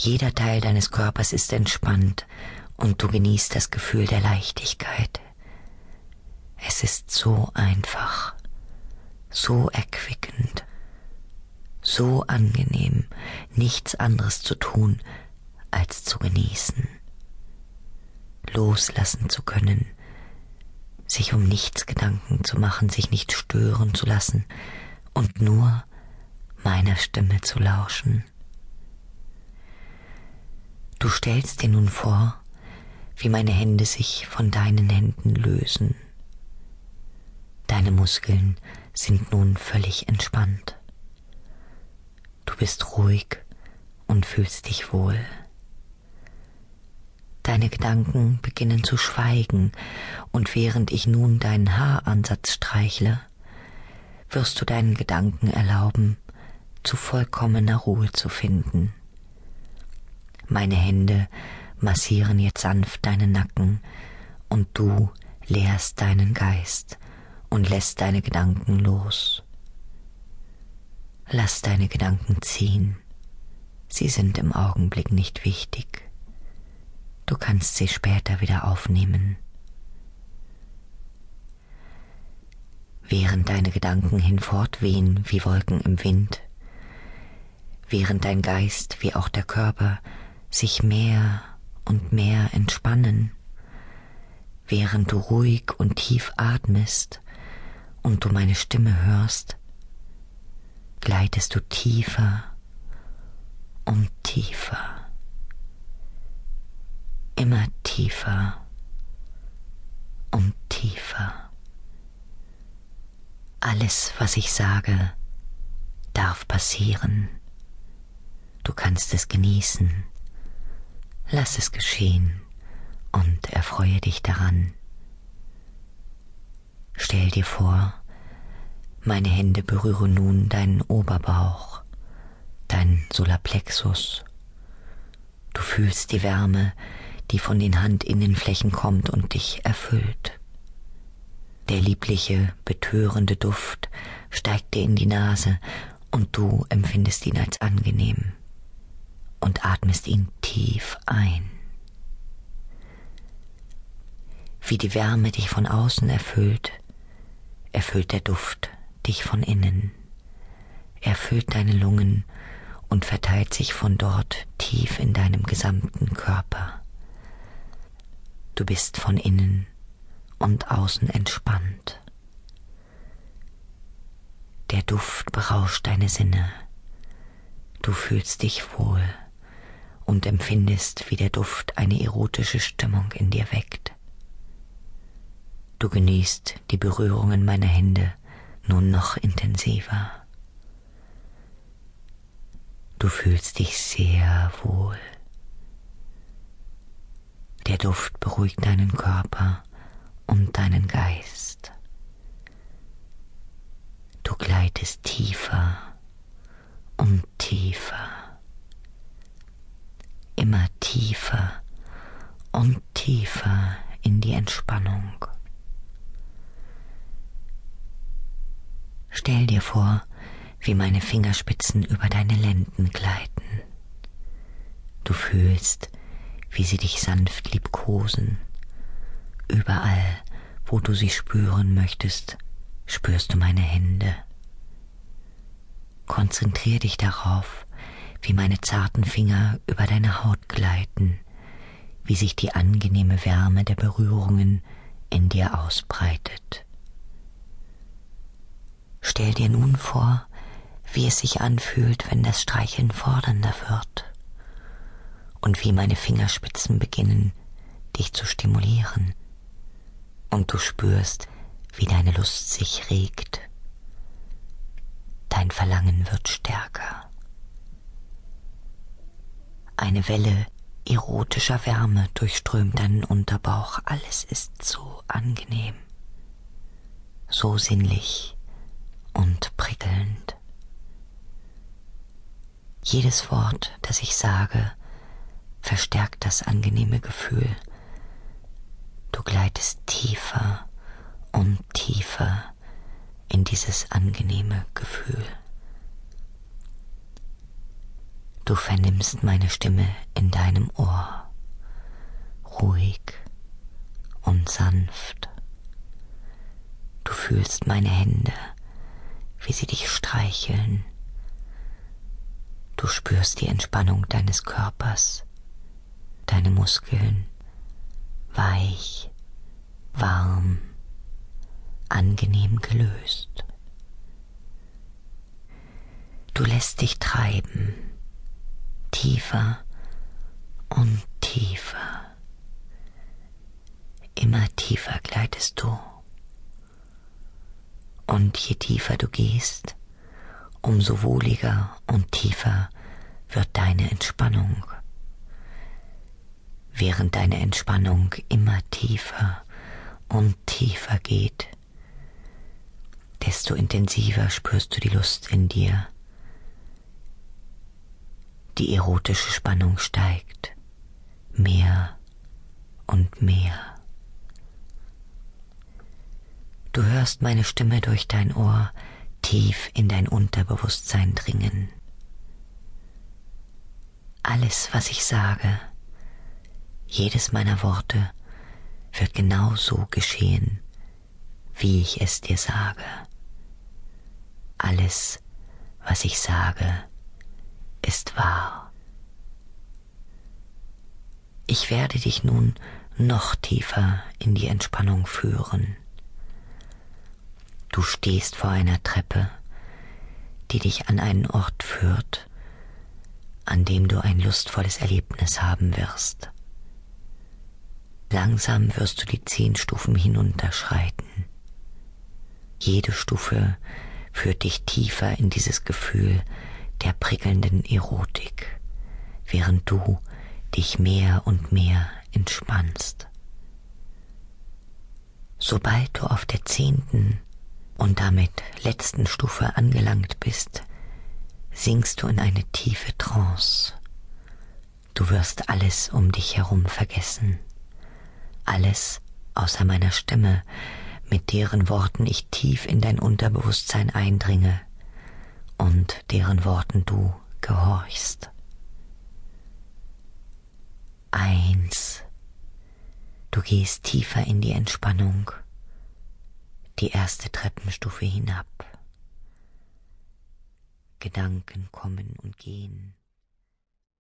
Jeder Teil deines Körpers ist entspannt und du genießt das Gefühl der Leichtigkeit. Es ist so einfach, so erquickend, so angenehm, nichts anderes zu tun, als zu genießen, loslassen zu können, sich um nichts Gedanken zu machen, sich nicht stören zu lassen und nur meiner Stimme zu lauschen. Du stellst dir nun vor, wie meine Hände sich von deinen Händen lösen. Deine Muskeln sind nun völlig entspannt. Du bist ruhig und fühlst dich wohl. Deine Gedanken beginnen zu schweigen, und während ich nun deinen Haaransatz streichle, wirst du deinen Gedanken erlauben, zu vollkommener Ruhe zu finden. Meine Hände massieren jetzt sanft deinen Nacken, und du lehrst deinen Geist und lässt deine Gedanken los. Lass deine Gedanken ziehen, sie sind im Augenblick nicht wichtig. Du kannst sie später wieder aufnehmen. Während deine Gedanken hinfortwehen wie Wolken im Wind, während dein Geist wie auch der Körper sich mehr und mehr entspannen, während du ruhig und tief atmest und du meine Stimme hörst, gleitest du tiefer und tiefer immer tiefer und tiefer. Alles, was ich sage, darf passieren. Du kannst es genießen. Lass es geschehen und erfreue dich daran. Stell dir vor, meine Hände berühren nun deinen Oberbauch, dein Solarplexus. Du fühlst die Wärme, die von den Handinnenflächen kommt und dich erfüllt. Der liebliche, betörende Duft steigt dir in die Nase und du empfindest ihn als angenehm und atmest ihn tief ein. Wie die Wärme dich von außen erfüllt, erfüllt der Duft dich von innen, erfüllt deine Lungen und verteilt sich von dort tief in deinem gesamten Körper. Du bist von innen und außen entspannt. Der Duft berauscht deine Sinne. Du fühlst dich wohl und empfindest, wie der Duft eine erotische Stimmung in dir weckt. Du genießt die Berührungen meiner Hände nun noch intensiver. Du fühlst dich sehr wohl. Der Duft beruhigt deinen Körper und deinen Geist. Du gleitest tiefer und tiefer, immer tiefer und tiefer in die Entspannung. Stell dir vor, wie meine Fingerspitzen über deine Lenden gleiten. Du fühlst, wie sie dich sanft liebkosen. Überall, wo du sie spüren möchtest, spürst du meine Hände. Konzentrier dich darauf, wie meine zarten Finger über deine Haut gleiten, wie sich die angenehme Wärme der Berührungen in dir ausbreitet. Stell dir nun vor, wie es sich anfühlt, wenn das Streicheln fordernder wird und wie meine Fingerspitzen beginnen, dich zu stimulieren. Und du spürst, wie deine Lust sich regt. Dein Verlangen wird stärker. Eine Welle erotischer Wärme durchströmt deinen Unterbauch. Alles ist so angenehm, so sinnlich und prickelnd. Jedes Wort, das ich sage, verstärkt das angenehme Gefühl. Du gleitest tiefer und tiefer in dieses angenehme Gefühl. Du vernimmst meine Stimme in deinem Ohr, ruhig und sanft. Du fühlst meine Hände, wie sie dich streicheln. Du spürst die Entspannung deines Körpers, deine Muskeln weich, warm, angenehm gelöst. Du lässt dich treiben, tiefer und tiefer. Immer tiefer gleitest du. Und je tiefer du gehst, umso wohliger und tiefer wird deine Entspannung. Während deine Entspannung immer tiefer und tiefer geht, desto intensiver spürst du die Lust in dir. Die erotische Spannung steigt mehr und mehr. Du hörst meine Stimme durch dein Ohr tief in dein Unterbewusstsein dringen. Alles, was ich sage, jedes meiner Worte wird genau so geschehen, wie ich es dir sage. Alles, was ich sage, ist wahr. Ich werde dich nun noch tiefer in die Entspannung führen. Du stehst vor einer Treppe, die dich an einen Ort führt, an dem du ein lustvolles Erlebnis haben wirst. Langsam wirst du die zehn Stufen hinunterschreiten. Jede Stufe führt dich tiefer in dieses Gefühl der prickelnden Erotik, während du dich mehr und mehr entspannst. Sobald du auf der zehnten und damit letzten Stufe angelangt bist, sinkst du in eine tiefe Trance. Du wirst alles um dich herum vergessen, alles außer meiner Stimme, mit deren Worten ich tief in dein Unterbewusstsein eindringe und deren Worten du gehorchst. Eins. Du gehst tiefer in die Entspannung die erste Treppenstufe hinab. Gedanken kommen und gehen.